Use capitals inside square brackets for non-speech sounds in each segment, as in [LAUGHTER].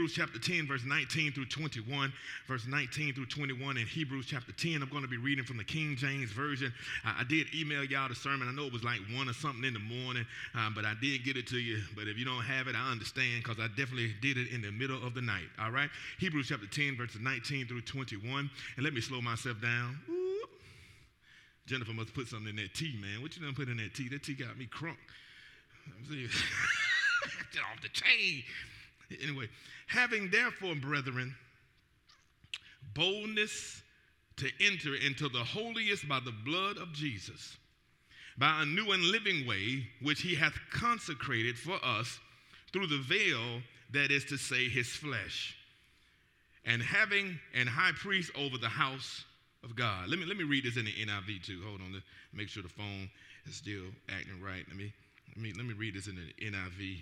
Hebrews chapter 10, verse 19 through 21. Verse 19 through 21 in Hebrews chapter 10. I'm going to be reading from the King James Version. I, I did email y'all the sermon. I know it was like 1 or something in the morning, uh, but I did get it to you. But if you don't have it, I understand because I definitely did it in the middle of the night. All right? Hebrews chapter 10, verses 19 through 21. And let me slow myself down. Whoop. Jennifer must put something in that tea, man. What you done put in that tea? That tea got me crunk. [LAUGHS] Get off the chain. Anyway, having therefore, brethren, boldness to enter into the holiest by the blood of Jesus, by a new and living way, which he hath consecrated for us through the veil that is to say his flesh, and having an high priest over the house of God. Let me, let me read this in the NIV too. Hold on, make sure the phone is still acting right. Let me, let me, let me read this in the NIV.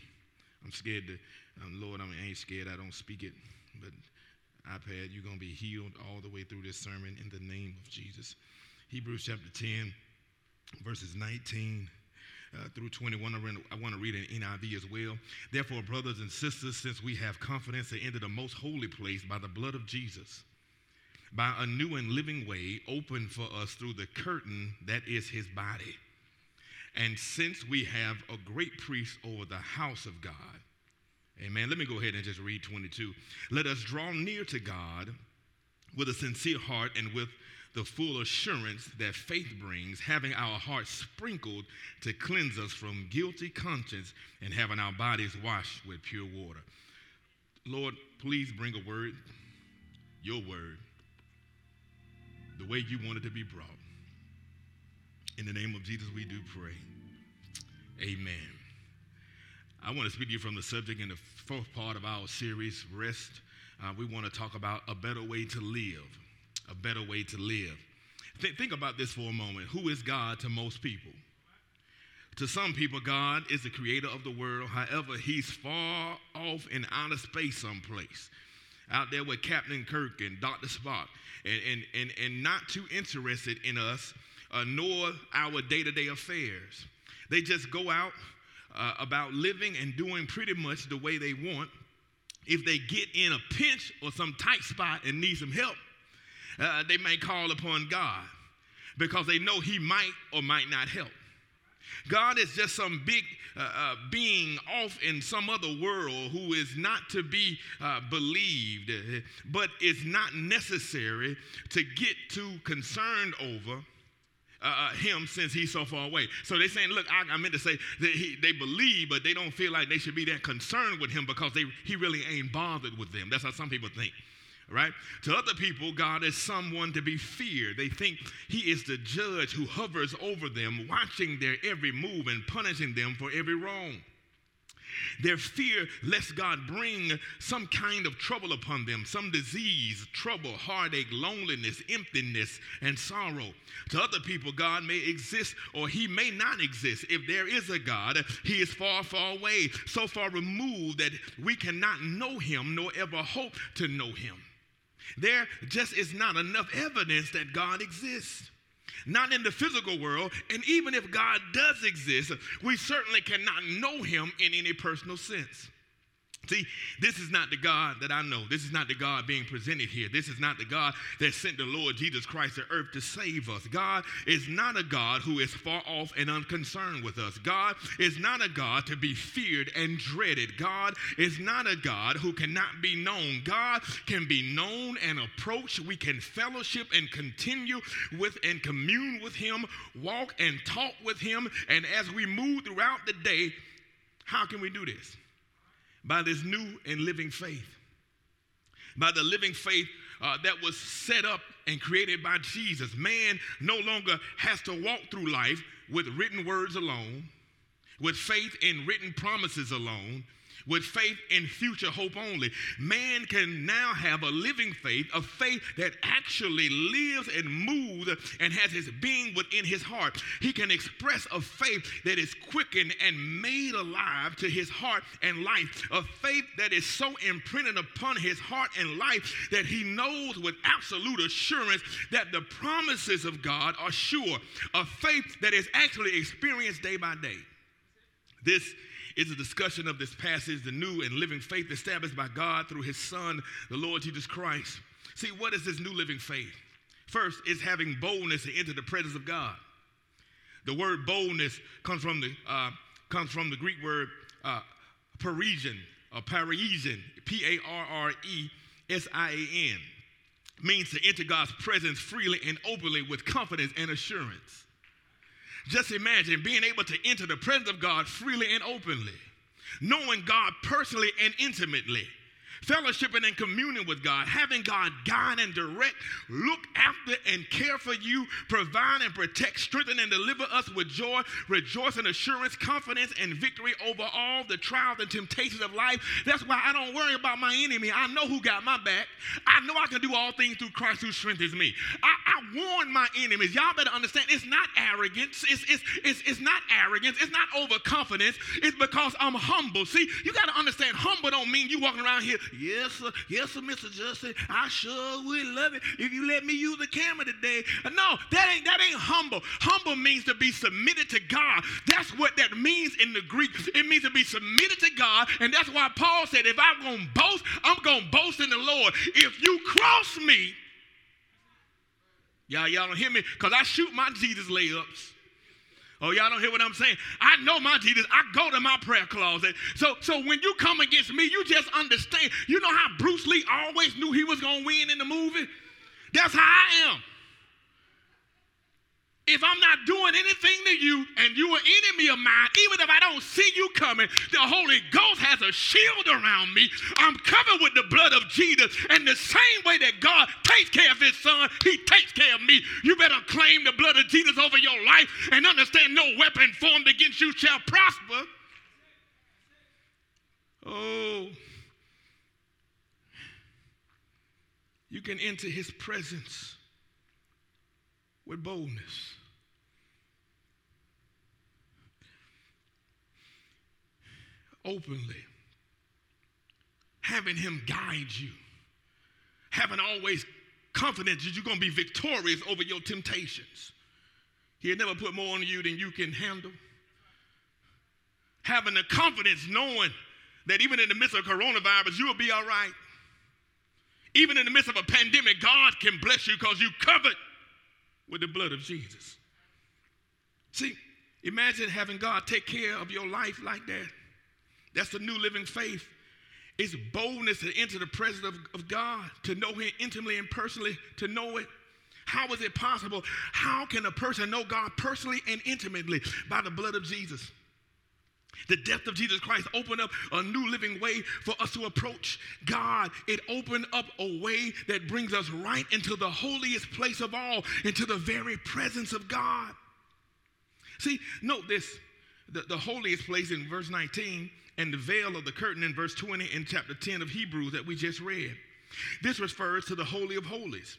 I'm scared to, um, Lord, I, mean, I ain't scared. I don't speak it. But iPad, you're going to be healed all the way through this sermon in the name of Jesus. Hebrews chapter 10, verses 19 uh, through 21. I, want to read an NIV as well. Therefore, brothers and sisters, since we have confidence to enter the most holy place by the blood of Jesus, by a new and living way opened for us through the curtain that is his body and since we have a great priest over the house of God, amen. Let me go ahead and just read 22. Let us draw near to God with a sincere heart and with the full assurance that faith brings, having our hearts sprinkled to cleanse us from guilty conscience and having our bodies washed with pure water. Lord, please bring a word, your word, the way you want it to be brought. In the name of Jesus, we do pray. Amen. I want to speak to you from the subject in the fourth part of our series, Rest. Uh, we want to talk about a better way to live. A better way to live. Th- think about this for a moment. Who is God to most people? To some people, God is the creator of the world. However, he's far off in outer space someplace, out there with Captain Kirk and Dr. Spock, and, and, and, and not too interested in us uh, nor our day to day affairs. They just go out uh, about living and doing pretty much the way they want. If they get in a pinch or some tight spot and need some help, uh, they may call upon God because they know He might or might not help. God is just some big uh, uh, being off in some other world who is not to be uh, believed, but is not necessary to get too concerned over uh, uh, him since he's so far away. So they're saying, look, I, I meant to say that he, they believe, but they don't feel like they should be that concerned with him because they, he really ain't bothered with them. That's how some people think. Right? To other people, God is someone to be feared. They think He is the judge who hovers over them, watching their every move and punishing them for every wrong. Their fear lest God bring some kind of trouble upon them, some disease, trouble, heartache, loneliness, emptiness, and sorrow. To other people, God may exist or he may not exist. If there is a God, he is far, far away, so far removed that we cannot know him nor ever hope to know him. There just is not enough evidence that God exists not in the physical world. And even if God does exist, we certainly cannot know him in any personal sense. See, this is not the God that I know. This is not the God being presented here. This is not the God that sent the Lord Jesus Christ to earth to save us. God is not a God who is far off and unconcerned with us. God is not a God to be feared and dreaded. God is not a God who cannot be known. God can be known and approached. We can fellowship and continue with and commune with Him, walk and talk with Him. And as we move throughout the day, how can we do this? By this new and living faith. By the living faith uh, that was set up and created by Jesus. Man no longer has to walk through life with written words alone, with faith in written promises alone, with faith in future hope only. Man can now have a living faith, a faith that actually lives and moves and has his being within his heart. He can express a faith that is quickened and made alive to his heart and life, a faith that is so imprinted upon his heart and life that he knows with absolute assurance that the promises of God are sure, a faith that is actually experienced day by day. This is a discussion of this passage, the new and living faith established by God through his Son, the Lord Jesus Christ. See, what is this new living faith? First, is having boldness to enter the presence of God. The word boldness comes from the, uh, comes from the Greek word uh, Parisian or Parisian, P A R R E S I A N, means to enter God's presence freely and openly with confidence and assurance. Just imagine being able to enter the presence of God freely and openly, knowing God personally and intimately fellowshipping and communing with God, having God guide and direct, look after and care for you, provide and protect, strengthen and deliver us with joy, rejoice and assurance, confidence and victory over all the trials and temptations of life. That's why I don't worry about my enemy. I know who got my back. I know I can do all things through Christ who strengthens me. I, I warn my enemies. Y'all better understand it's not arrogance. It's, it's, it's, it's not arrogance. It's not overconfidence. It's because I'm humble. See, you got to understand humble don't mean you walking around here Yes, sir. Yes, sir, Mr. Justin. I sure would love it if you let me use the camera today. Uh, no, that ain't that ain't humble. Humble means to be submitted to God. That's what that means in the Greek. It means to be submitted to God, and that's why Paul said, if I'm gonna boast, I'm gonna boast in the Lord. If you cross me, y'all, y'all don't hear me, because I shoot my Jesus layups. Oh, y'all don't hear what I'm saying? I know my Jesus. I go to my prayer closet. So, so when you come against me, you just understand. You know how Bruce Lee always knew he was to win in the movie? That's how I am. If I'm not doing anything to you and you are enemy of mine, even if I don't see you coming, the Holy Ghost has a shield around me. I'm covered with the blood of Jesus. And the same way that God takes care of his son, he takes care of me. You better claim the blood of Jesus over your life and understand no weapon formed against you shall prosper. Oh. You can enter his presence with boldness. Openly, having Him guide you, having always confidence that you're going to be victorious over your temptations. He'll never put more on you than you can handle. Having the confidence knowing that even in the midst of coronavirus, you will be all right. Even in the midst of a pandemic, God can bless you because you covered with the blood of Jesus. See, imagine having God take care of your life like that. That's the new living faith. It's boldness to enter the presence of, of God, to know Him intimately and personally, to know it. How is it possible? How can a person know God personally and intimately? By the blood of Jesus. The death of Jesus Christ opened up a new living way for us to approach God. It opened up a way that brings us right into the holiest place of all, into the very presence of God. See, note this the, the holiest place in verse 19 and the veil of the curtain in verse 20 in chapter 10 of Hebrews that we just read. This refers to the Holy of Holies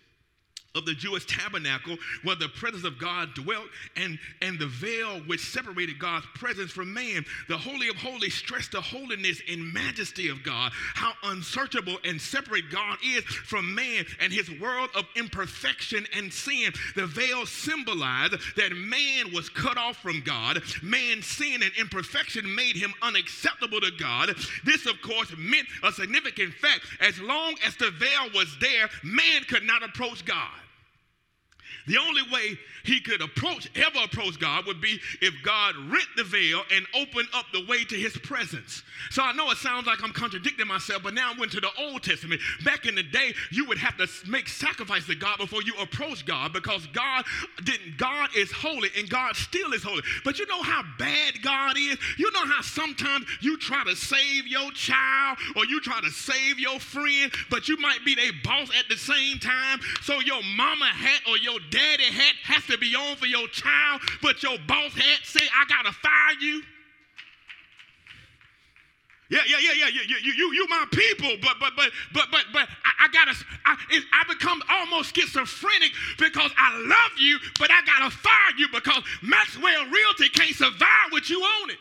of the Jewish tabernacle where the presence of God dwelt and, and the veil which separated God's presence from man. The Holy of Holies stressed the holiness and majesty of God, how unsearchable and separate God is from man and his world of imperfection and sin. The veil symbolized that man was cut off from God. Man's sin and imperfection made him unacceptable to God. This, of course, meant a significant fact. As long as the veil was there, man could not approach God. The only way he could approach, ever approach God, would be if God rent the veil and opened up the way to his presence. So I know it sounds like I'm contradicting myself, but now I went to the Old Testament. Back in the day, you would have to make sacrifice to God before you approach God because God didn't, God is holy and God still is holy. But you know how bad God is? You know how sometimes you try to save your child or you try to save your friend, but you might be their boss at the same time. So your mama hat or your dad daddy hat has to be on for your child, but your boss hat say, I gotta fire you. Yeah, yeah, yeah, yeah. You, you, you, you, my people, but, but, but, but, but, but, I, I gotta, I, I become almost schizophrenic because I love you, but I gotta fire you because Maxwell Realty can't survive with you on it.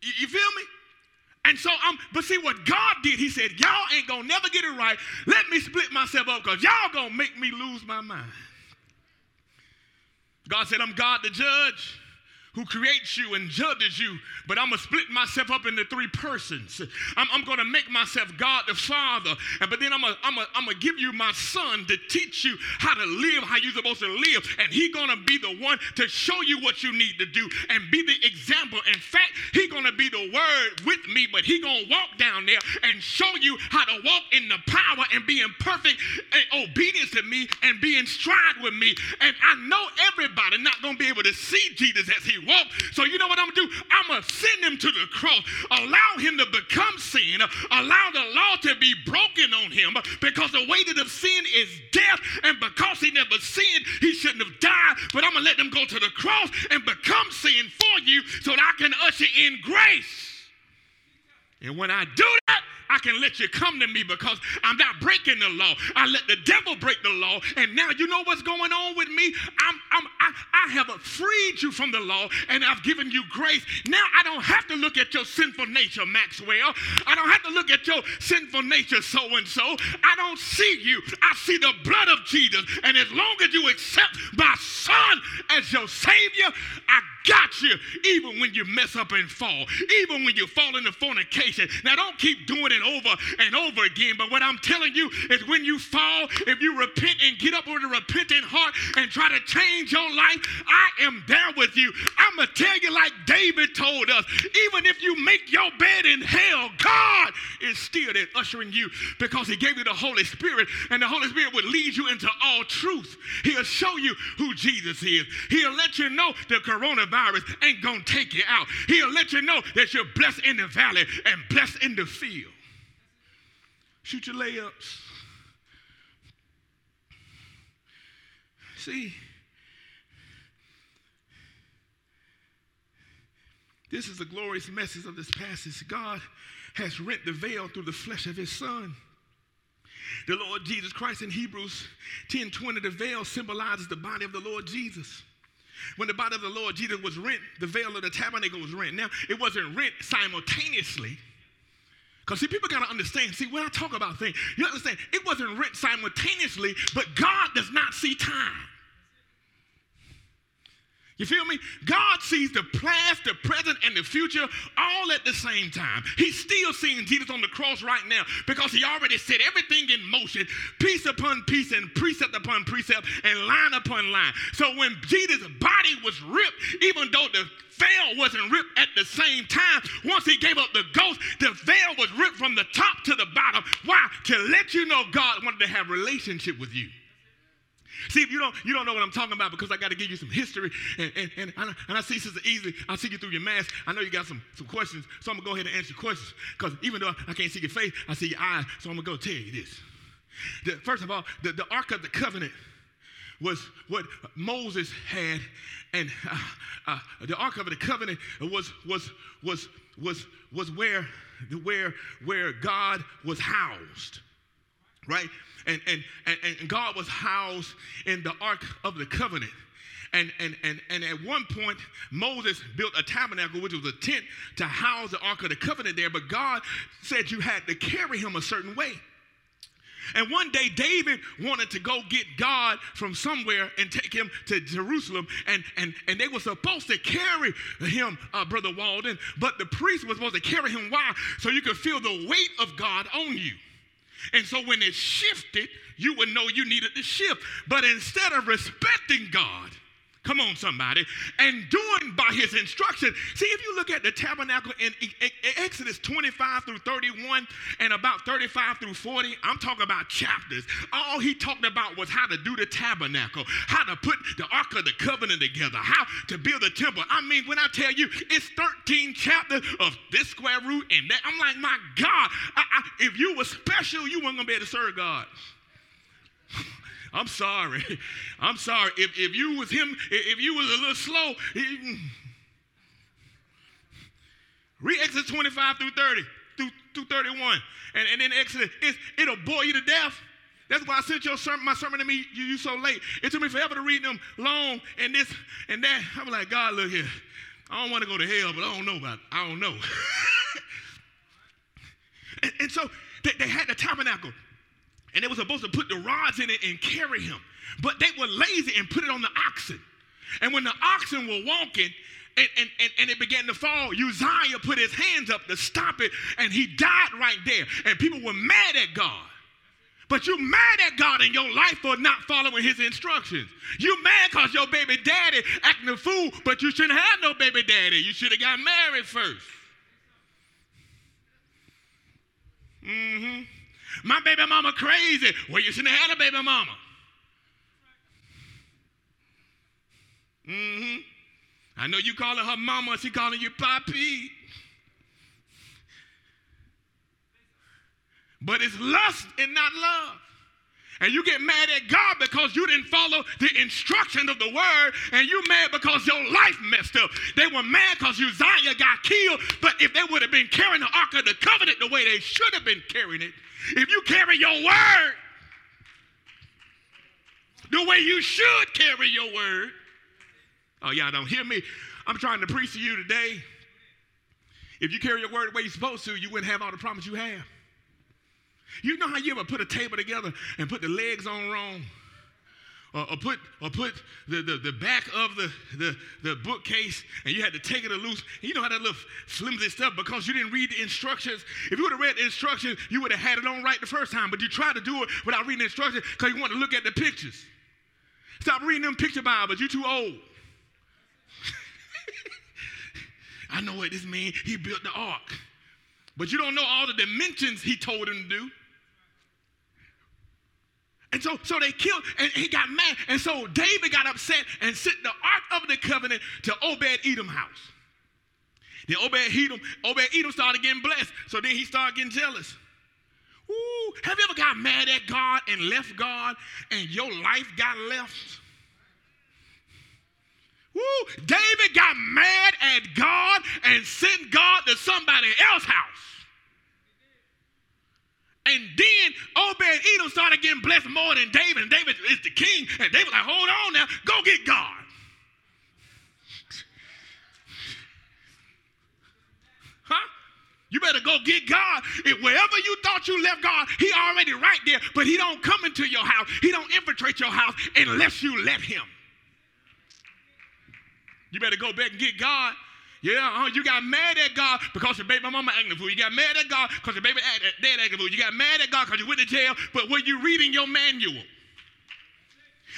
You, you feel me? And so I'm, but see what God did, he said, y'all ain't gonna never get it right. Let me split myself up because y'all gonna make me lose my mind. God said, I'm God the judge. Who creates you and judges you, but I'm gonna split myself up into three persons. I'm, I'm gonna make myself God the Father, and but then I'm gonna, I'm gonna, I'm gonna give you my son to teach you how to live, how you're supposed to live, and he gonna be the one to show you what you need to do and be the example. In fact, he gonna be the word with me, but he gonna walk down there and show you how to walk in the power and be in perfect eh, obedience to me and be in stride with me. And I know everybody not gonna be able to see Jesus as he walk. So you know what I'm gonna do? I'm gonna send him to the cross, allow him to become sin, allow the law to be broken on him because the weight of sin is death, and because he never sinned, he shouldn't have died. But I'm gonna let them go to the cross and become sin for you so that I can usher in grace. And when I do that, I can let you come to me because I'm not breaking the law. I let the devil break the law. And now you know what's going on with me? I'm, I'm, I, I have freed you from the law and I've given you grace. Now I don't have to look at your sinful nature, Maxwell. I don't have to look at your sinful nature, so and so. I don't see you. I see the blood of Jesus. And as long as you accept my son as your Savior, I got you even when you mess up and fall, even when you fall into fornication. Now, don't keep doing it over and over again, but what I'm telling you is when you fall, if you repent and get up with a repentant heart and try to change your life, I am there with you. I'm going to tell you, like David told us, even if you make your bed in hell, God is still there ushering you because He gave you the Holy Spirit, and the Holy Spirit will lead you into all truth. He'll show you who Jesus is, He'll let you know the coronavirus virus ain't gonna take you out. He'll let you know that you're blessed in the valley and blessed in the field. Shoot your layups. See, this is the glorious message of this passage. God has rent the veil through the flesh of his son. The Lord Jesus Christ in Hebrews 10 20, the veil symbolizes the body of the Lord Jesus. When the body of the Lord Jesus was rent, the veil of the tabernacle was rent. Now, it wasn't rent simultaneously. Because, see, people got to understand. See, when I talk about things, you understand, it wasn't rent simultaneously, but God does not see time. You feel me? God sees the past, the present, and the future all at the same time. He's still seeing Jesus on the cross right now because he already set everything in motion, piece upon piece, and precept upon precept, and line upon line. So when Jesus' body was ripped, even though the veil wasn't ripped at the same time, once he gave up the ghost, the veil was ripped from the top to the bottom. Why? To let you know God wanted to have relationship with you. See, if you don't, you don't know what I'm talking about because I got to give you some history. And, and, and, I, and I see Sister Easy, I see you through your mask. I know you got some, some questions, so I'm going to go ahead and answer your questions because even though I can't see your face, I see your eyes, so I'm going to go tell you this. The, first of all, the, the Ark of the Covenant was what Moses had, and uh, uh, the Ark of the Covenant was, was, was, was, was where, where, where God was housed, right? and, and, and, and God was housed in the Ark of the Covenant. And, and, and, and at one point, Moses built a tabernacle, which was a tent to house the Ark of the Covenant there, but God said you had to carry him a certain way. And one day, David wanted to go get God from somewhere and take him to Jerusalem. And, and, and they were supposed to carry him, uh, Brother Walden, but the priest was supposed to carry him. Why? So you could feel the weight of God on you. And so when it shifted, you would know you needed to shift. But instead of respecting God, Come on, somebody. And doing by his instruction. See, if you look at the tabernacle in Exodus 25 through 31 and about 35 through 40, I'm talking about chapters. All he talked about was how to do the tabernacle, how to put the Ark of the Covenant together, how to build the temple. I mean, when I tell you it's 13 chapters of this square root and that, I'm like, my God, I, I, if you were special, you weren't going to be able to serve God. I'm sorry. [LAUGHS] I'm sorry. If, if you was him, if you was a little slow, he, [LAUGHS] read Exodus 25 through 30, through, through 31. And, and then Exodus, it'll bore you to death. That's why I sent your sermon, my sermon to me, you, you so late. It took me forever to read them long and this and that. I'm like, God, look here. I don't want to go to hell, but I don't know about it. I don't know. [LAUGHS] and, and, so they, they had the tabernacle and they were supposed to put the rods in it and carry him. But they were lazy and put it on the oxen. And when the oxen were walking, and, and, and, and it began to fall, Uzziah put his hands up to stop it, and he died right there. And people were mad at God. But you mad at God in your life for not following his instructions. You mad because your baby daddy acting a fool, but you shouldn't have no baby daddy. You should have got married first. Mm-hmm. My baby mama crazy. Well, you shouldn't have had a baby mama. Mm-hmm. I know you calling her mama, she calling you papi. But it's lust and not love. And you get mad at God because you didn't follow the instruction of the word, and you mad because your life messed up. They were mad because Uzziah got killed, but if they would have been carrying the Ark of the Covenant the way they should have been carrying it, if you carry your word the way you should carry your word, oh, y'all don't hear me. I'm trying to preach to you today. If you carry your word the way you're supposed to, you wouldn't have all the problems you have. You know how you ever put a table together and put the legs on wrong? Or, or, put, or put the, the, the back of the, the, the bookcase and you had to take it loose. You know how that little flimsy stuff because you didn't read the instructions. If you would have read the instructions, you would have had it on right the first time. But you tried to do it without reading the instructions because you want to look at the pictures. Stop reading them picture Bibles. You're too old. [LAUGHS] I know what this means. He built the ark. But you don't know all the dimensions he told him to do. And so, so they killed, and he got mad. And so David got upset and sent the Ark of the Covenant to Obed Edom house. Then Obed Edom, Obed Edom started getting blessed. So then he started getting jealous. Ooh, have you ever got mad at God and left God and your life got left? Woo, David got mad at God and sent God to somebody else's house. And then Obed Edom started getting blessed more than David, and David is the king. And David like, hold on now, go get God. Huh? You better go get God. If wherever you thought you left God, He already right there, but He don't come into your house. He don't infiltrate your house unless you let Him. You better go back and get God. Yeah, uh, you got mad at God because your baby mama acting a fool. You got mad at God because your baby dad acting a fool. You got mad at God because you went to jail, but were you reading your manual?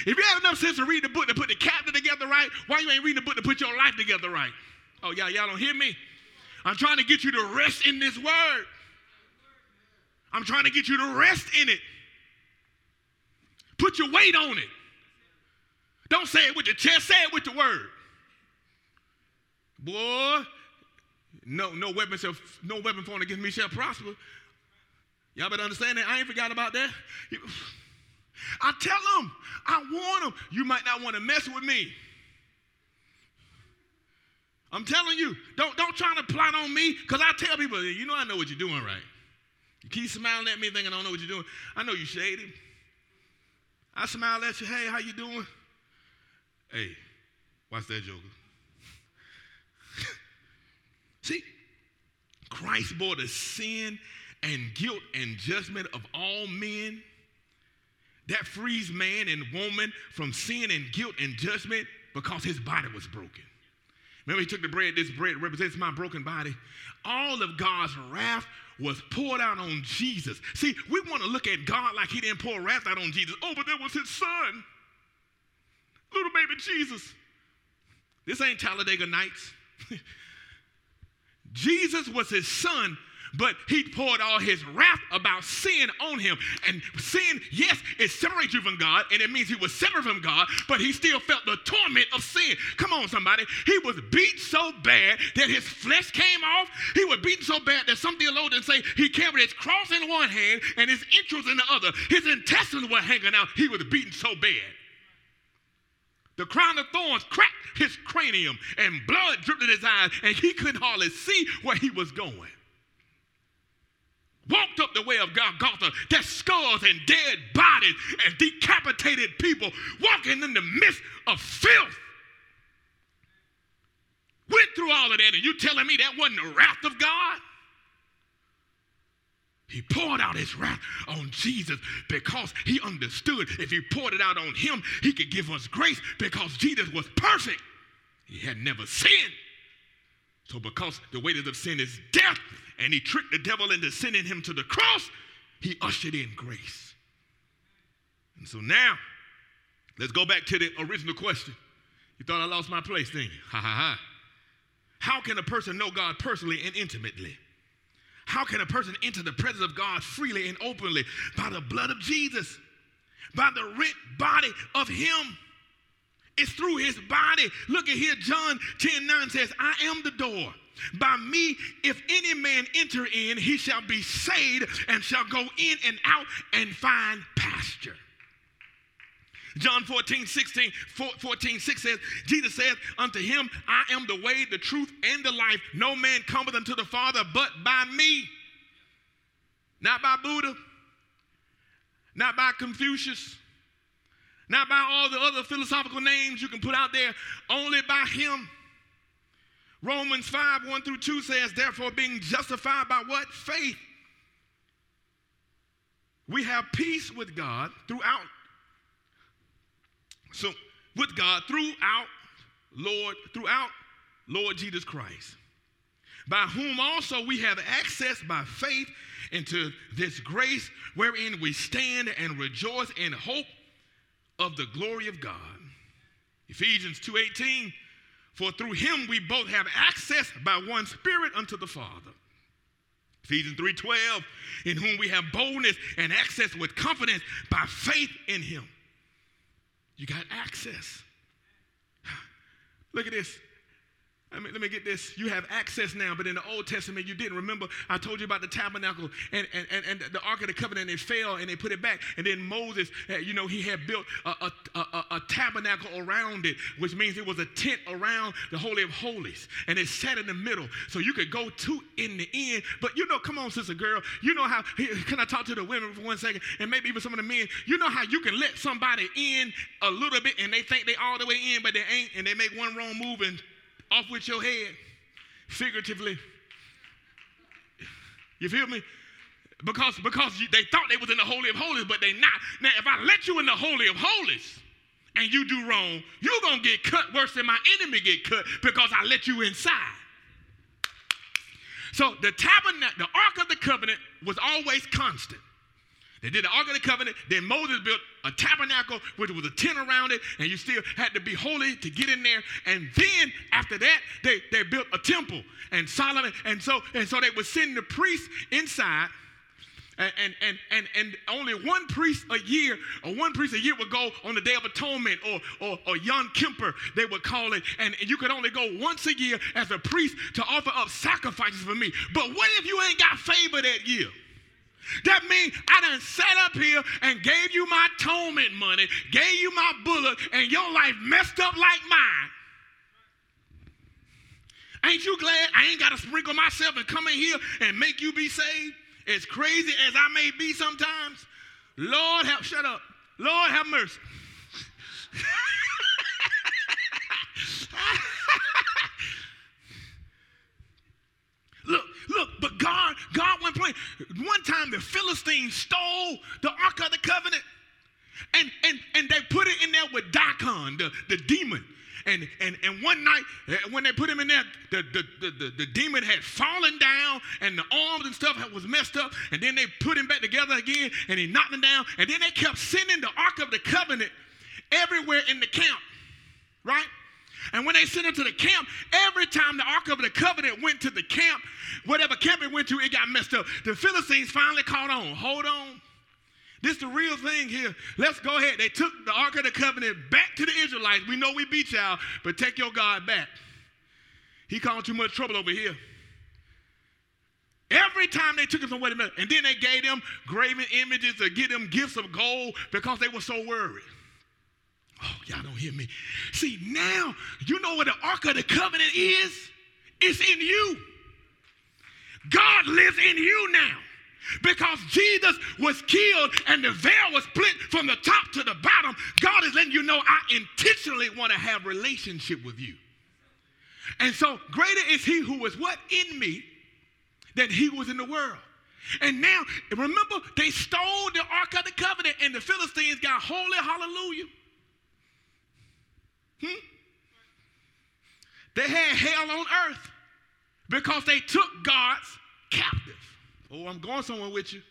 If you have enough sense to read the book to put the chapter together right, why you ain't reading the book to put your life together right? Oh, y'all, y'all don't hear me? I'm trying to get you to rest in this word. I'm trying to get you to rest in it. Put your weight on it. Don't say it with your chest, say it with the word. Boy, no, no weapon shall, no weapon formed against me shall prosper. Y'all better understand that. I ain't forgot about that. I tell them, I warn them, you might not want to mess with me. I'm telling you, don't, don't try to plot on me, because I tell people, you know I know what you're doing right. You keep smiling at me thinking I don't know what you're doing. I know you shady. I smile at you, hey, how you doing? Hey, watch that joker. See, Christ bore the sin and guilt and judgment of all men. That frees man and woman from sin and guilt and judgment because his body was broken. Remember, he took the bread, this bread represents my broken body. All of God's wrath was poured out on Jesus. See, we want to look at God like he didn't pour wrath out on Jesus. Oh, but that was his son, little baby Jesus. This ain't Talladega Nights. [LAUGHS] Jesus was his son, but he poured all his wrath about sin on him. And sin, yes, it separates you from God, and it means he was separate from God, but he still felt the torment of sin. Come on, somebody. He was beat so bad that his flesh came off. He was beaten so bad that some theologians say he carried his cross in one hand and his entrails in the other. His intestines were hanging out. He was beaten so bad. The crown of thorns cracked his cranium and blood dripped in his eyes, and he couldn't hardly see where he was going. Walked up the way of Golgotha, there's skulls and dead bodies and decapitated people walking in the midst of filth. Went through all of that, and you telling me that wasn't the wrath of God? He poured out his wrath on Jesus because he understood if he poured it out on him, he could give us grace because Jesus was perfect. He had never sinned. So, because the wages of sin is death, and he tricked the devil into sending him to the cross, he ushered in grace. And so now, let's go back to the original question. You thought I lost my place, didn't you? Ha ha ha. How can a person know God personally and intimately? How can a person enter the presence of God freely and openly? By the blood of Jesus, by the rent body of Him. It's through His body. Look at here, John 10 9 says, I am the door. By me, if any man enter in, he shall be saved and shall go in and out and find. John 14, 16, 14, 6 says, Jesus says, Unto him, I am the way, the truth, and the life. No man cometh unto the Father but by me. Not by Buddha, not by Confucius, not by all the other philosophical names you can put out there, only by him. Romans 5, 1 through 2 says, Therefore, being justified by what? Faith. We have peace with God throughout so with God throughout Lord, throughout Lord Jesus Christ, by whom also we have access by faith into this grace wherein we stand and rejoice in hope of the glory of God. Ephesians 2:18 For through him we both have access by one spirit unto the Father. Ephesians 3:12 In whom we have boldness and access with confidence by faith in him. You got access. Look at this. Let me, let me get this. You have access now, but in the Old Testament, you didn't. Remember, I told you about the tabernacle and, and, and, and the Ark of the Covenant, and it fell and they put it back. And then Moses, uh, you know, he had built a, a, a, a, tabernacle around it, which means it was a tent around the Holy of Holies. And it sat in the middle. So you could go to in the end. But you know, come on, sister girl, you know how, can I talk to the women for one second? And maybe even some of the men, you know how you can let somebody in a little bit and they think they all the way in, but they ain't, and they make one wrong move and off with your head, figuratively. You feel me? Because, because you, they thought they was in the Holy of Holies, but they not. Now, if I let you in the Holy of Holies and you do wrong, you're going to get cut worse than my enemy get cut because I let you inside. So the tabernacle, the Ark of the Covenant was always constant. They did the Ark of the Covenant. Then Moses built a tabernacle, which was a tent around it, and you still had to be holy to get in there. And then after that, they, they built a temple. And Solomon, and so, and so they would send the priests inside. And, and, and, and, and only one priest a year, or one priest a year would go on the Day of Atonement or, or, or Yom Kippur, they would call it. And, and you could only go once a year as a priest to offer up sacrifices for me. But what if you ain't got favor that year? That means I done sat up here and gave you my atonement money, gave you my bullet, and your life messed up like mine. Ain't you glad I ain't got to sprinkle myself and come in here and make you be saved? As crazy as I may be sometimes, Lord help, shut up. Lord have mercy. [LAUGHS] Look, look, but God, God went playing. One time the Philistines stole the Ark of the Covenant and, and, and they put it in there with Dagon, the, the demon. And, and, and one night, eh, when they put him in there, the, the, the, the, the demon had fallen down and the arms and stuff was messed up. And then they put him back together again and he knocked him down. And then they kept sending the Ark of the Covenant everywhere in the camp, right? And when they sent him to the camp, every time the Ark of the Covenant went to the camp, whatever camp it went to, it got messed up. The Philistines finally caught on. Hold on. This is the real thing here. Let's go ahead. They took the Ark of the Covenant back to the Israelites. We know we beat y'all, but take your God back. He caused too much trouble over here. Every time they took it somewhere, and then they gave them graven images to get them gifts of gold because they were so worried. Oh, y'all don't hear me. See, now you know what the Ark of the Covenant is? It's in you. God lives in you now. Because Jesus was killed and the veil was split from the top to the bottom, God is letting you know I intentionally want to have relationship with you. And so greater is he who was what in me than he was in the world. And now, remember, they stole the Ark of the Covenant and the Philistines got holy hallelujah. Hmm? They had hell on earth. Because they took God's captive. Oh, I'm going somewhere with you.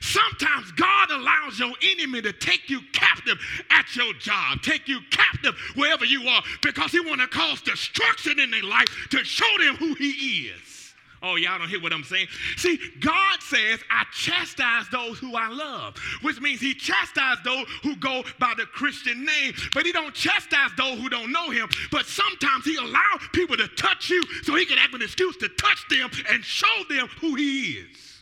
Sometimes God allows your enemy to take you captive at your job, take you captive wherever you are, because he want to cause destruction in their life to show them who he is. Oh, y'all don't hear what I'm saying? See, God says, I chastise those who I love, which means he chastises those who go by the Christian name, but he don't chastise those who don't know him. But sometimes he allows people to touch you so he can have an excuse to touch them and show them who he is.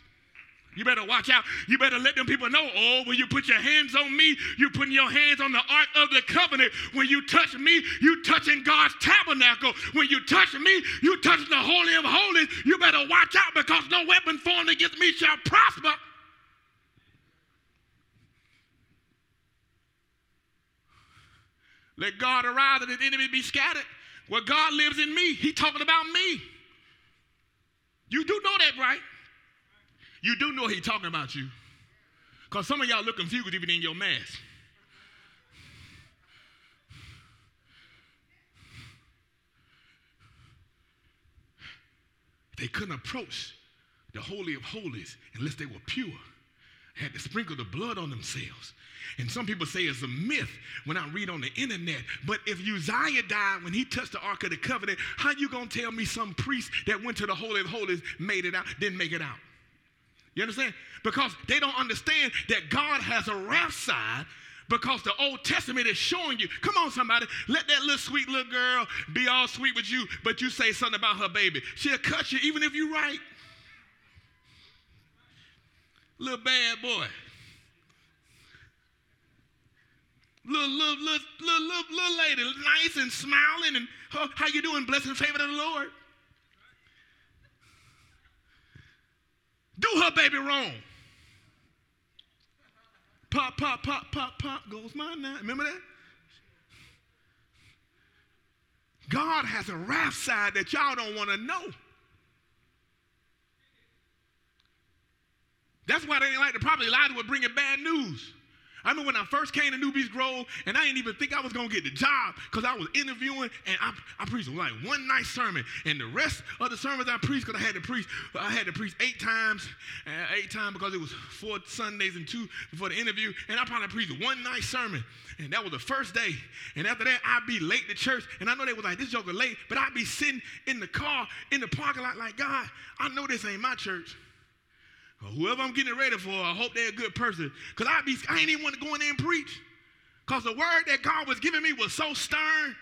You better watch out. You better let them people know, oh, when you put your hands on me, you putting your hands on the ark of the covenant. When you touch me, you touching God's tabernacle. When you touch me, you touching the Holy of Holies. You better watch out because no weapon formed against me shall prosper. Let God arise and his enemy be scattered. Where God lives in me, he talking about me. You do know that, right? You do know he's talking about you. Because some of y'all look confused even in your mask. They couldn't approach the Holy of Holies unless they were pure. Had to sprinkle the blood on themselves. And some people say it's a myth when I read on the internet. But if Uzziah died when he touched the Ark of the Covenant, how you gonna tell me some priest that went to the Holy of Holies made it out, didn't make it out? You understand? Because they don't understand that God has a wrath side because the Old Testament is showing you. Come on, somebody, let that little sweet little girl be all sweet with you, but you say something about her baby. She'll cut you even if you're right. Little bad boy. Little, little, little, little, little, lady, nice and smiling, and how you doing? Blessing favor of the Lord. Do her baby wrong. Pop, pop, pop, pop, pop goes my now. Remember that? God has a wrath side that y'all don't want to know. That's why they didn't like the prophet Elijah would bring it bad news. I remember when I first came to New Beach Grove, and I didn't even think I was gonna get the job because I was interviewing and I, I preached like one nice sermon, and the rest of the sermons I preached, because I had to preach, I had to preach eight times, uh, eight times because it was four Sundays and two before the interview, and I probably preached one nice sermon, and that was the first day. And after that, I'd be late to church, and I know they was like this joker late, but I'd be sitting in the car in the parking lot like God, I know this ain't my church whoever I'm getting ready for, I hope they're a good person. Because I be I ain't even want to go in there and preach. Because the word that God was giving me was so stern.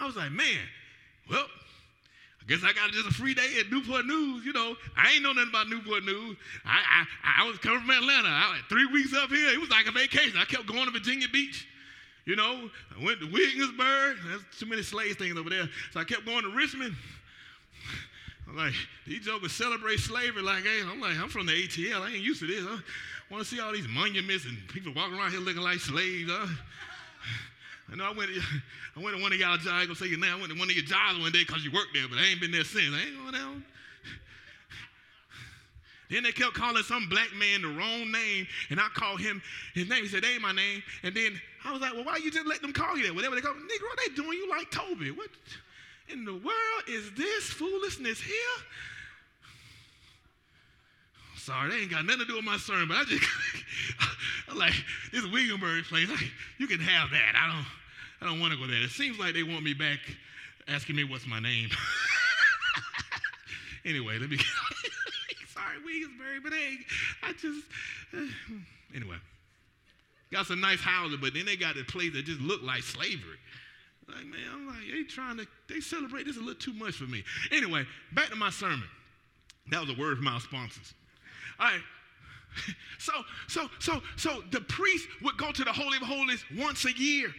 I was like, man, well, I guess I got just a free day at Newport News. You know, I ain't know nothing about Newport News. I I, I was coming from Atlanta. I three weeks up here. It was like a vacation. I kept going to Virginia Beach. You know, I went to Williamsburg. There's too many slave things over there. So I kept going to Richmond. I'm like, these jokers celebrate slavery like, hey, I'm like, I'm from the ATL. I ain't used to this. I want to see all these monuments and people walking around here looking like slaves. Huh? [SIGHS] I know I went, [LAUGHS] I went to one of y'all jobs. I ain't gonna say your name. I went to one of your jobs one day because you worked there, but I ain't been there since. I ain't going down. [LAUGHS] Then they kept calling some black man the wrong name, and I called him his name. He said, "That ain't my name." And then I was like, "Well, why you just let them call you that? Whatever they call, Negro, they doing you like Toby. What?" In the world is this foolishness here? Sorry, they ain't got nothing to do with my sermon, but I just [LAUGHS] I'm like this Williamsburg place. Like, you can have that. I don't, I don't want to go there. It seems like they want me back, asking me what's my name. [LAUGHS] anyway, let me. [LAUGHS] Sorry, Williamsburg, but hey, I just [SIGHS] anyway. Got some nice houses, but then they got a place that just looked like slavery. Like, man, I'm like, they trying to, they celebrate this a little too much for me. Anyway, back to my sermon. That was a word from our sponsors. All right. [LAUGHS] So, so, so, so the priest would go to the Holy of Holies once a year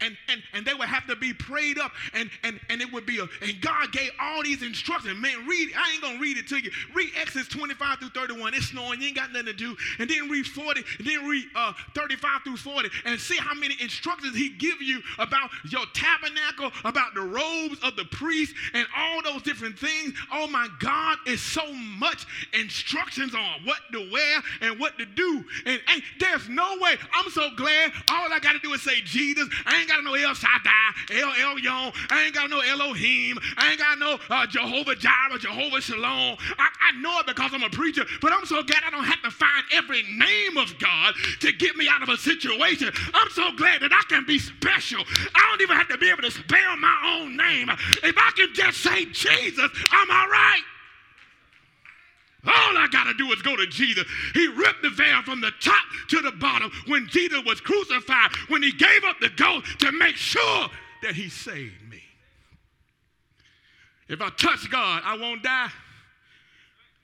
and, and, and they would have to be prayed up and, and, and it would be a, and God gave all these instructions. Man, read, I ain't gonna read it to you. Read Exodus 25 through 31. It's snowing, you ain't got nothing to do. And then read 40, and then read uh, 35 through 40 and see how many instructions he give you about your tabernacle, about the robes of the priest and all those different things. Oh my God, it's so much instructions on what to wear and what to do. And, and there's no way, I'm so glad all I gotta do is say Jesus I ain't got no El Shaddai, El Elyon. I ain't got no Elohim. I ain't got no uh, Jehovah Jireh, Jehovah Shalom. I, I know it because I'm a preacher, but I'm so glad I don't have to find every name of God to get me out of a situation. I'm so glad that I can be special. I don't even have to be able to spell my own name. If I can just say Jesus, I'm all right. All I got to do is go to Jesus. He ripped the veil from the top to the bottom when Jesus was crucified, when he gave up the ghost to make sure that he saved me. If I touch God, I won't die.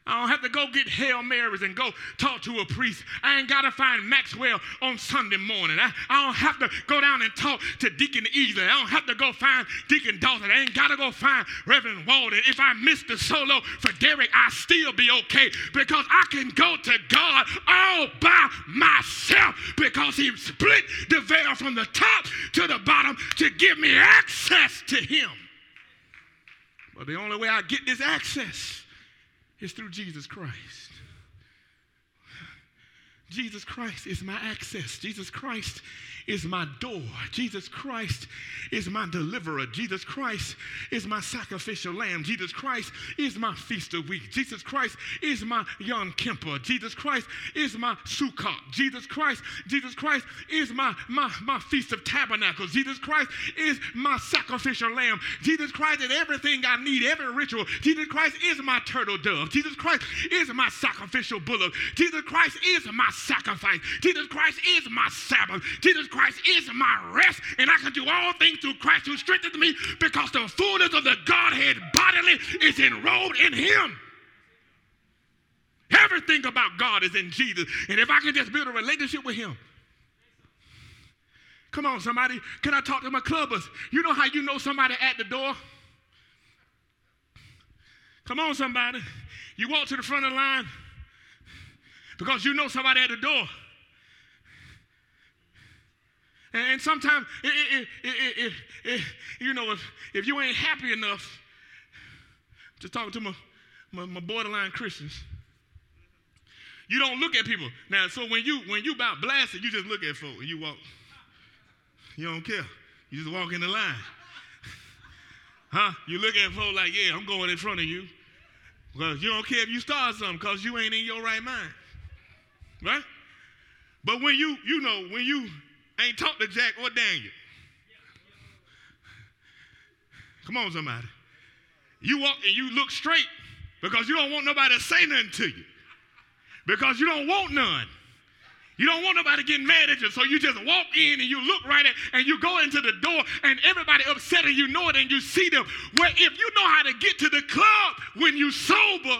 I don't have to go get Hail Marys and go talk to a priest. I ain't got to find Maxwell on Sunday morning. I, I don't have to go down and talk to Deacon Easley. I don't have to go find Deacon Dawson. I ain't got to go find Reverend Walden. If I miss the solo for Derek, I still be okay because I can go to God all by myself because he split the veil from the top to the bottom to give me access to him. But the only way I get this access is through Jesus Christ. Jesus Christ is my access. Jesus Christ is my door. Jesus Christ is my deliverer. Jesus Christ is my sacrificial lamb. Jesus Christ is my feast of weeks. Jesus Christ is my Yom Kippur. Jesus Christ is my Sukkot. Jesus Christ, Jesus Christ is my, my, my feast of tabernacles. Jesus Christ is my sacrificial lamb. Jesus Christ is everything I need, every ritual. Jesus Christ is my turtle dove. Jesus Christ is my sacrificial bullock. Jesus Christ is my sacrifice. Jesus Christ is my Sabbath. Jesus Christ is my rest, and I can do all things through Christ who strengthens me because the fullness of the Godhead bodily is enrolled in Him. Everything about God is in Jesus. And if I can just build a relationship with Him, Come on, somebody. Can I talk to my clubbers? You know how you know somebody at the door? Come on, somebody. You walk to the front of the line because you know somebody at the door. And, sometimes, it, it, it, you know, if, if you ain't happy enough, just talking to my, my, my borderline Christians, you don't look at people. Now, so when you when you about blasted, you just look at folk and you walk. You don't care. You just walk in the line. [LAUGHS] huh? You look at folk like, yeah, I'm going in front of you. Because you don't care if you start something because you ain't in your right mind. Right? But when you, you know, when you ain't talked to Jack or Daniel. Come on, somebody. You walk and you look straight because you don't want nobody to say nothing to you. Because you don't want none. You don't want nobody getting mad at you, so you just walk in and you look right at and you go into the door and everybody upset and you know it and you see them. Well, if you know how to get to the club when you sober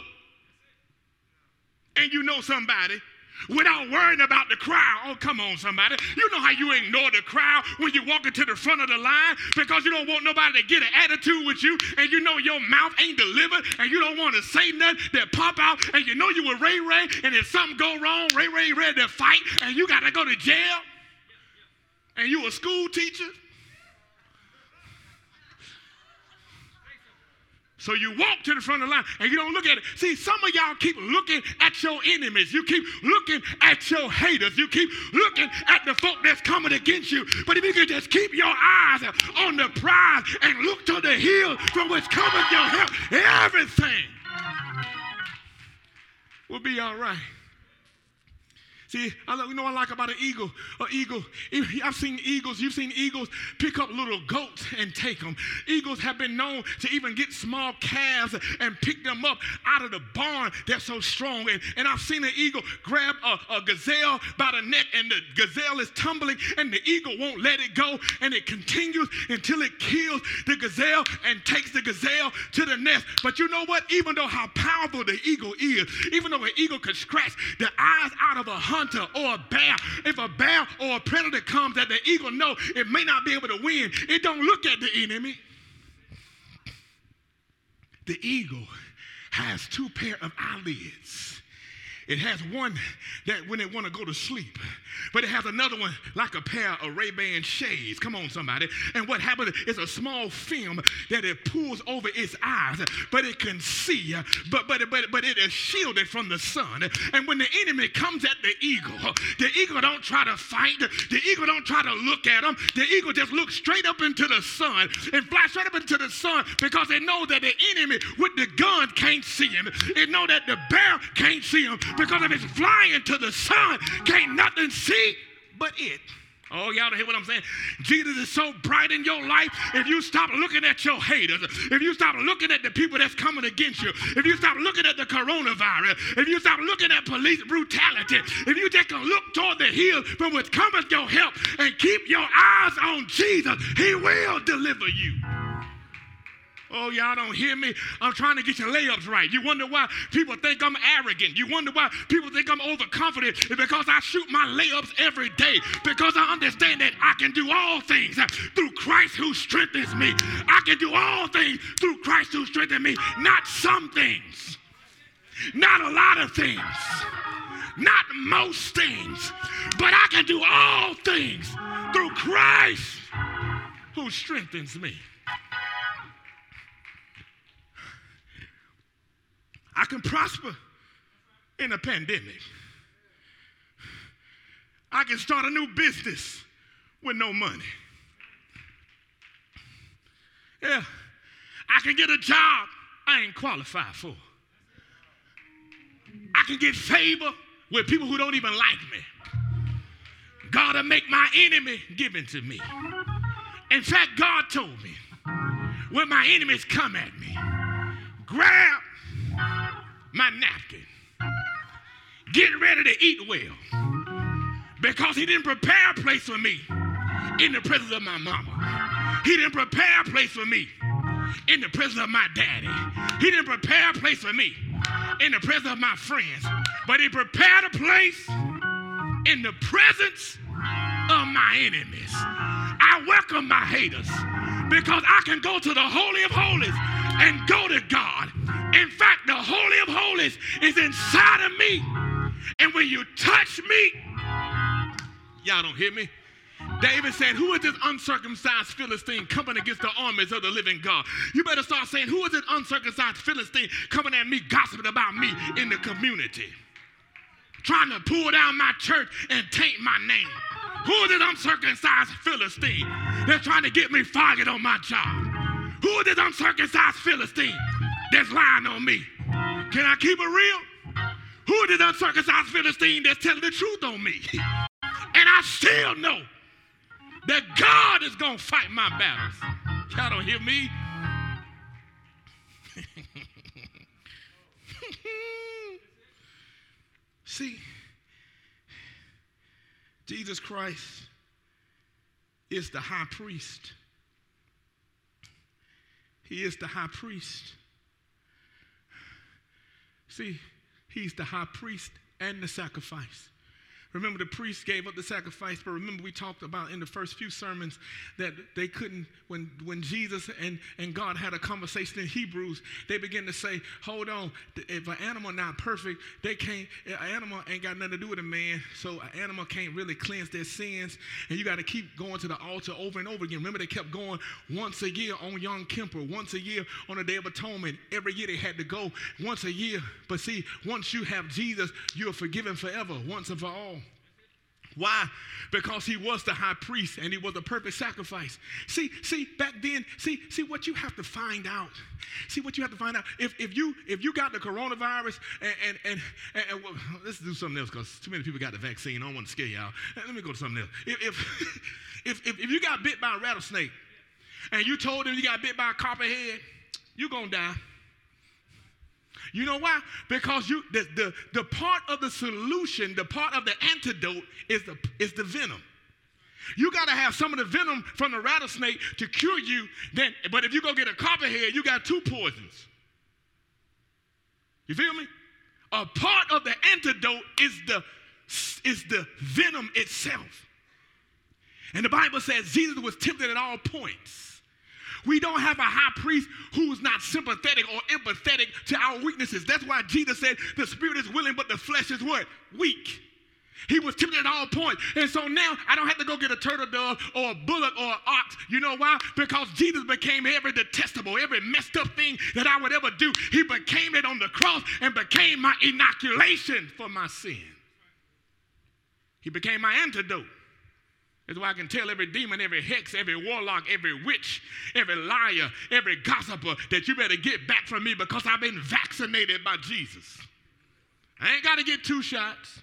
and you know somebody, without worrying about the crowd. Oh, come on, somebody. You know how you ignore the crowd when you walk into the front of the line because you don't want nobody to get an attitude with you and you know your mouth ain't delivered and you don't want to say nothing that pop out and you know you were Ray Ray and if something go wrong, Ray Ray ready to fight and you got to go to jail and you a school teacher So you walk to the front of the line and you don't look at it. See, some of y'all keep looking at your enemies. You keep looking at your haters. You keep looking at the folk that's coming against you. But if you can just keep your eyes on the prize and look to the hill from which cometh your help, everything will be all right. See, I love, you know what I like about an eagle? An eagle, I've seen eagles, you've seen eagles pick up little goats and take them. Eagles have been known to even get small calves and pick them up out of the barn. They're so strong. And, and I've seen an eagle grab a, a gazelle by the neck, and the gazelle is tumbling, and the eagle won't let it go. And it continues until it kills the gazelle and takes the gazelle to the nest. But you know what? Even though how powerful the eagle is, even though an eagle could scratch the eyes out of a hunter or a bear, if a bear or a predator comes that the eagle know it may not be able to win, it don't look at the enemy. The eagle has two pair of eyelids. It has one that when they want to go to sleep, but it has another one like a pair of Ray-Ban shades. Come on, somebody. And what happens is a small film that it pulls over its eyes, but it can see, but but but but it is shielded from the sun. And when the enemy comes at the eagle, the eagle don't try to fight. The eagle don't try to look at him. The eagle just looks straight up into the sun and flies straight up into the sun because they know that the enemy with the gun can't see him. It know that the bear can't see him because if it's flying to the sun, can't nothing see but it. Oh, y'all don't hear what I'm saying? Jesus is so bright in your life. If you stop looking at your haters, if you stop looking at the people that's coming against you, if you stop looking at the coronavirus, if you stop looking at police brutality, if you just can look toward the hill from which cometh your help and keep your eyes on Jesus, He will deliver you. Oh, y'all don't hear me? I'm trying to get your layups right. You wonder why people think I'm arrogant. You wonder why people think I'm overconfident. It's because I shoot my layups every day. Because I understand that I can do all things through Christ who strengthens me. I can do all things through Christ who strengthens me. Not some things, not a lot of things, not most things, but I can do all things through Christ who strengthens me. I can prosper in a pandemic. I can start a new business with no money. Yeah, I can get a job I ain't qualified for. I can get favor with people who don't even like me. God will make my enemy given to me. In fact, God told me when my enemies come at me, grab my napkin. Get ready to eat well. Because he didn't prepare a place for me in the presence of my mama. He didn't prepare a place for me in the presence of my daddy. He didn't prepare a place for me in the presence of my friends. But he prepared a place in the presence of my enemies. I welcome my haters because I can go to the Holy of Holies and go to God. In fact, the Holy of Holies is inside of me. And when you touch me, y'all don't hear me? David said, Who is this uncircumcised Philistine coming against the armies of the living God? You better start saying, Who is this uncircumcised Philistine coming at me, gossiping about me in the community? Trying to pull down my church and taint my name. Who is this uncircumcised Philistine that's trying to get me fired on my job? Who is this uncircumcised Philistine that's lying on me? Can I keep it real? Who this uncircumcised Philistine that's telling the truth on me? And I still know that God is going to fight my battles. Y'all don't hear me? [LAUGHS] See, Jesus Christ is the high priest. He is the high priest. See, he's the high priest and the sacrifice. Remember, the priests gave up the sacrifice, but remember, we talked about in the first few sermons that they couldn't, when, when Jesus and, and God had a conversation in Hebrews, they began to say, Hold on, if an animal not perfect, they can't, an animal ain't got nothing to do with a man, so an animal can't really cleanse their sins, and you got to keep going to the altar over and over again. Remember, they kept going once a year on Yom Kippur, once a year on the Day of Atonement. Every year they had to go once a year. But see, once you have Jesus, you are forgiven forever, once and for all. Why? Because he was the high priest and he was the perfect sacrifice. See, see, back then, see, see what you have to find out. See what you have to find out. If, if you if you got the coronavirus and and and, and, and well, let's do something else because too many people got the vaccine. I don't want to scare y'all. Let me go to something else. If if, [LAUGHS] if, if, if you got bit by a rattlesnake and you told them you got bit by a copperhead, you're gonna die. You know why? Because you the, the, the part of the solution, the part of the antidote is the is the venom. You got to have some of the venom from the rattlesnake to cure you. Then, but if you go get a copperhead, you got two poisons. You feel me? A part of the antidote is the is the venom itself. And the Bible says Jesus was tempted at all points We don't have a high priest who's not sympathetic or empathetic to our weaknesses. That's why Jesus said the spirit is willing, but the flesh is what? Weak. He was tempted at all points. And so now I don't have to go get a turtle dove or a bullock or an ox. You know why? Because Jesus became every detestable, every messed up thing that I would ever do. He became it on the cross and became my inoculation for my sin. He became my antidote. That's why I can tell every demon, every hex, every warlock, every witch, every liar, every gossiper that you better get back from me because I've been vaccinated by Jesus. I ain't got to get two shots.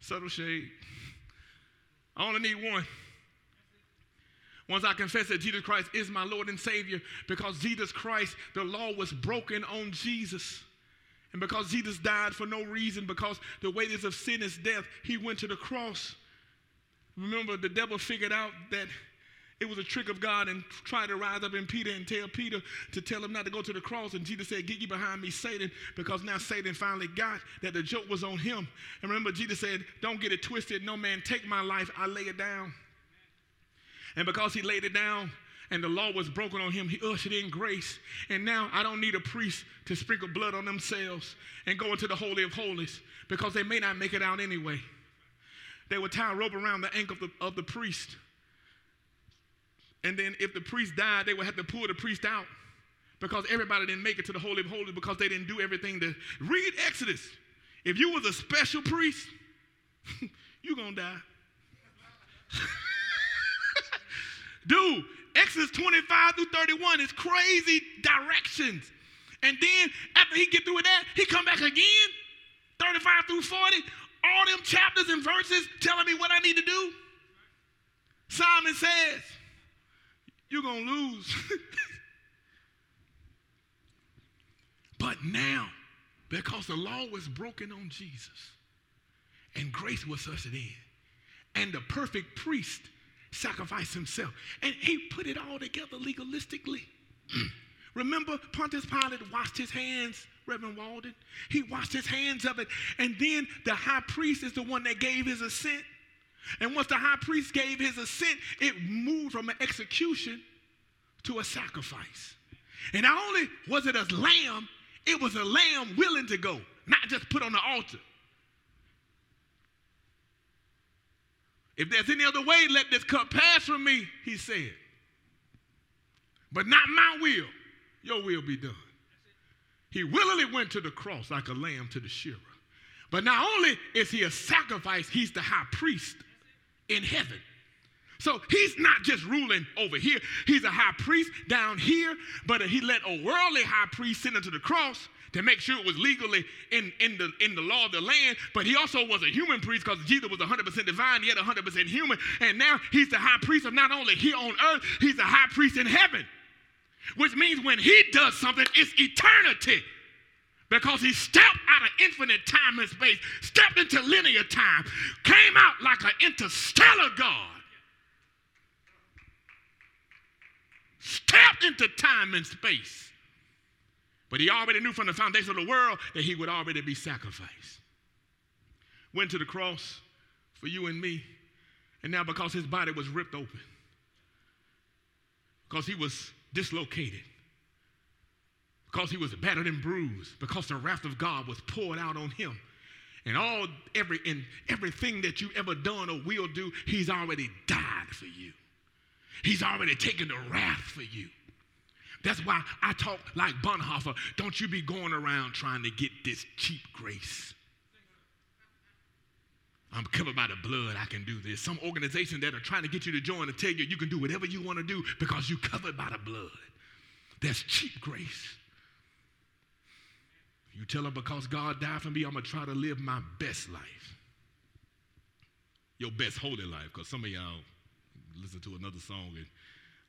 Subtle shade. I only need one. Once I confess that Jesus Christ is my Lord and Savior, because Jesus Christ, the law was broken on Jesus. And because Jesus died for no reason, because the wages of sin is death, he went to the cross. Remember, the devil figured out that it was a trick of God and tried to rise up in Peter and tell Peter to tell him not to go to the cross. And Jesus said, Get you behind me, Satan, because now Satan finally got that the joke was on him. And remember, Jesus said, Don't get it twisted. No man take my life, I lay it down. And because he laid it down, and the law was broken on him, he ushered in grace. And now I don't need a priest to sprinkle blood on themselves and go into the Holy of Holies because they may not make it out anyway. They would tie a rope around the ankle of the, of the priest and then if the priest died, they would have to pull the priest out because everybody didn't make it to the Holy of Holies because they didn't do everything to read Exodus. If you was a special priest, [LAUGHS] you gonna die. [LAUGHS] Dude, Exodus 25 through 31 is crazy directions. And then after he get through with that, he come back again, 35 through 40, all them chapters and verses telling me what I need to do. Simon says, you're going to lose. [LAUGHS] but now, because the law was broken on Jesus and grace was ushered in, and the perfect priest sacrificed himself, and he put it all together legalistically. [CLEARS THROAT] Remember, Pontius Pilate washed his hands, Reverend Walden? He washed his hands of it, and then the high priest is the one that gave his assent. And once the high priest gave his assent, it moved from an execution to a sacrifice. And not only was it a lamb, it was a lamb willing to go, not just put on the altar. If there's any other way, let this cup pass from me, he said. But not my will, your will be done. He willingly went to the cross like a lamb to the shearer. But not only is he a sacrifice, he's the high priest in heaven. So he's not just ruling over here. He's a high priest down here, but he let a worldly high priest send him to the cross to make sure it was legally in, in, the, in the law of the land. But he also was a human priest because Jesus was 100% divine, yet 100% human. And now he's the high priest of not only here on earth, he's the high priest in heaven. Which means when he does something, it's eternity because he stepped out of infinite time and space, stepped into linear time, came out like an interstellar God, stepped into time and space. But he already knew from the foundation of the world that he would already be sacrificed. Went to the cross for you and me, and now because his body was ripped open, because he was dislocated, because he was battered and bruised, because the wrath of God was poured out on him. And all every and everything that you ever done or will do, he's already died for you. He's already taken the wrath for you. That's why I talk like Bonhoeffer. Don't you be going around trying to get this cheap grace. I'm covered by the blood. I can do this. Some organization that are trying to get you to join to tell you you can do whatever you want to do because you're covered by the blood. That's cheap grace. You tell them because God died for me, I'm going to try to live my best life. Your best holy life, because some of y'all listen to another song and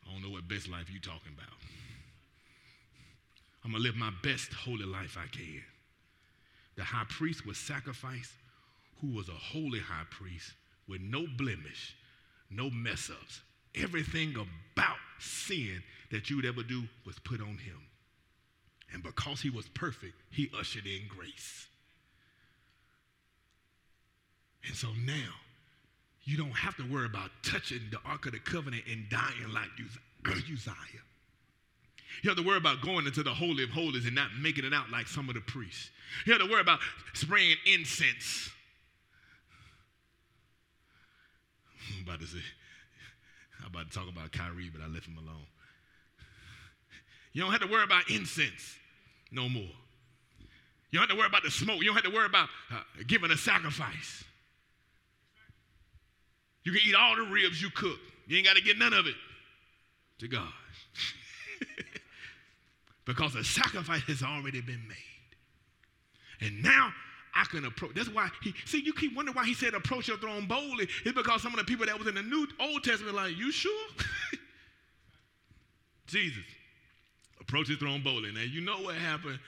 I don't know what best life you're talking about. I'm to live my best holy life I can. The high priest was sacrificed, who was a holy high priest with no blemish, no mess ups. Everything about sin that you would ever do was put on him. And because he was perfect, he ushered in grace. And so now, you don't have to worry about touching the Ark of the Covenant and dying like Uzziah. You have to worry about going into the Holy of Holies and not making it out like some of the priests. You have to worry about spraying incense. I'm about to say, I'm about to talk about Kyrie, but I left him alone. You don't have to worry about incense no more. You don't have to worry about the smoke. You don't have to worry about uh, giving a sacrifice. You can eat all the ribs you cook. You ain't got to get none of it to God. [LAUGHS] because the sacrifice has already been made. And now I can approach. That's why he see you keep wondering why he said approach your throne boldly. It's because some of the people that was in the New Old Testament like, you sure? [LAUGHS] Jesus, approach his throne boldly. Now you know what happened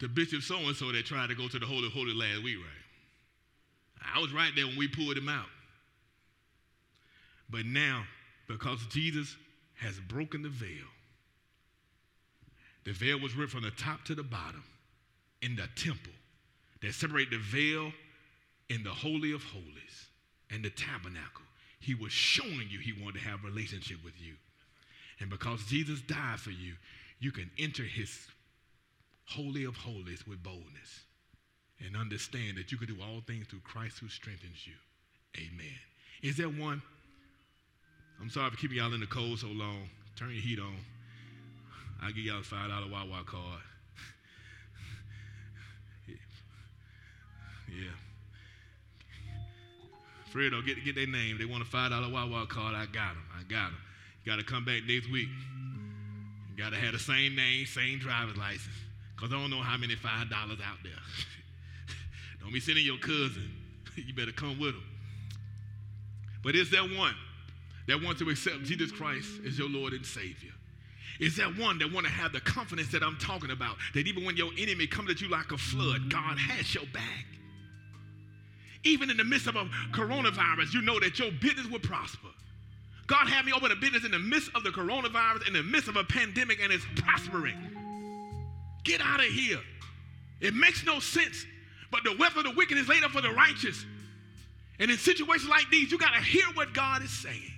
to Bishop so and so that tried to go to the Holy Holy last week, right? I was right there when we pulled him out. But now, because Jesus has broken the veil, the veil was ripped from the top to the bottom in the temple that separate the veil in the Holy of Holies and the tabernacle. He was showing you he wanted to have a relationship with you. And because Jesus died for you, you can enter his Holy of Holies with boldness and understand that you can do all things through Christ who strengthens you. Amen. Is there one? I'm sorry for keeping y'all in the cold so long. Turn your heat on. I'll give y'all a $5 Wawa card. [LAUGHS] yeah. Fredo, get, get their name. They want a $5 Wawa card. I got them. I got them. You got to come back next week. You got to have the same name, same driver's license. Because I don't know how many $5 out there. [LAUGHS] don't be sending your cousin. [LAUGHS] you better come with them. But is there one that wants to accept Jesus Christ as your Lord and Savior? Is that one that want to have the confidence that I'm talking about? That even when your enemy comes at you like a flood, God has your back. Even in the midst of a coronavirus, you know that your business will prosper. God had me open a business in the midst of the coronavirus, in the midst of a pandemic, and it's prospering. Get out of here. It makes no sense. But the wealth of the wicked is laid up for the righteous. And in situations like these, you got to hear what God is saying.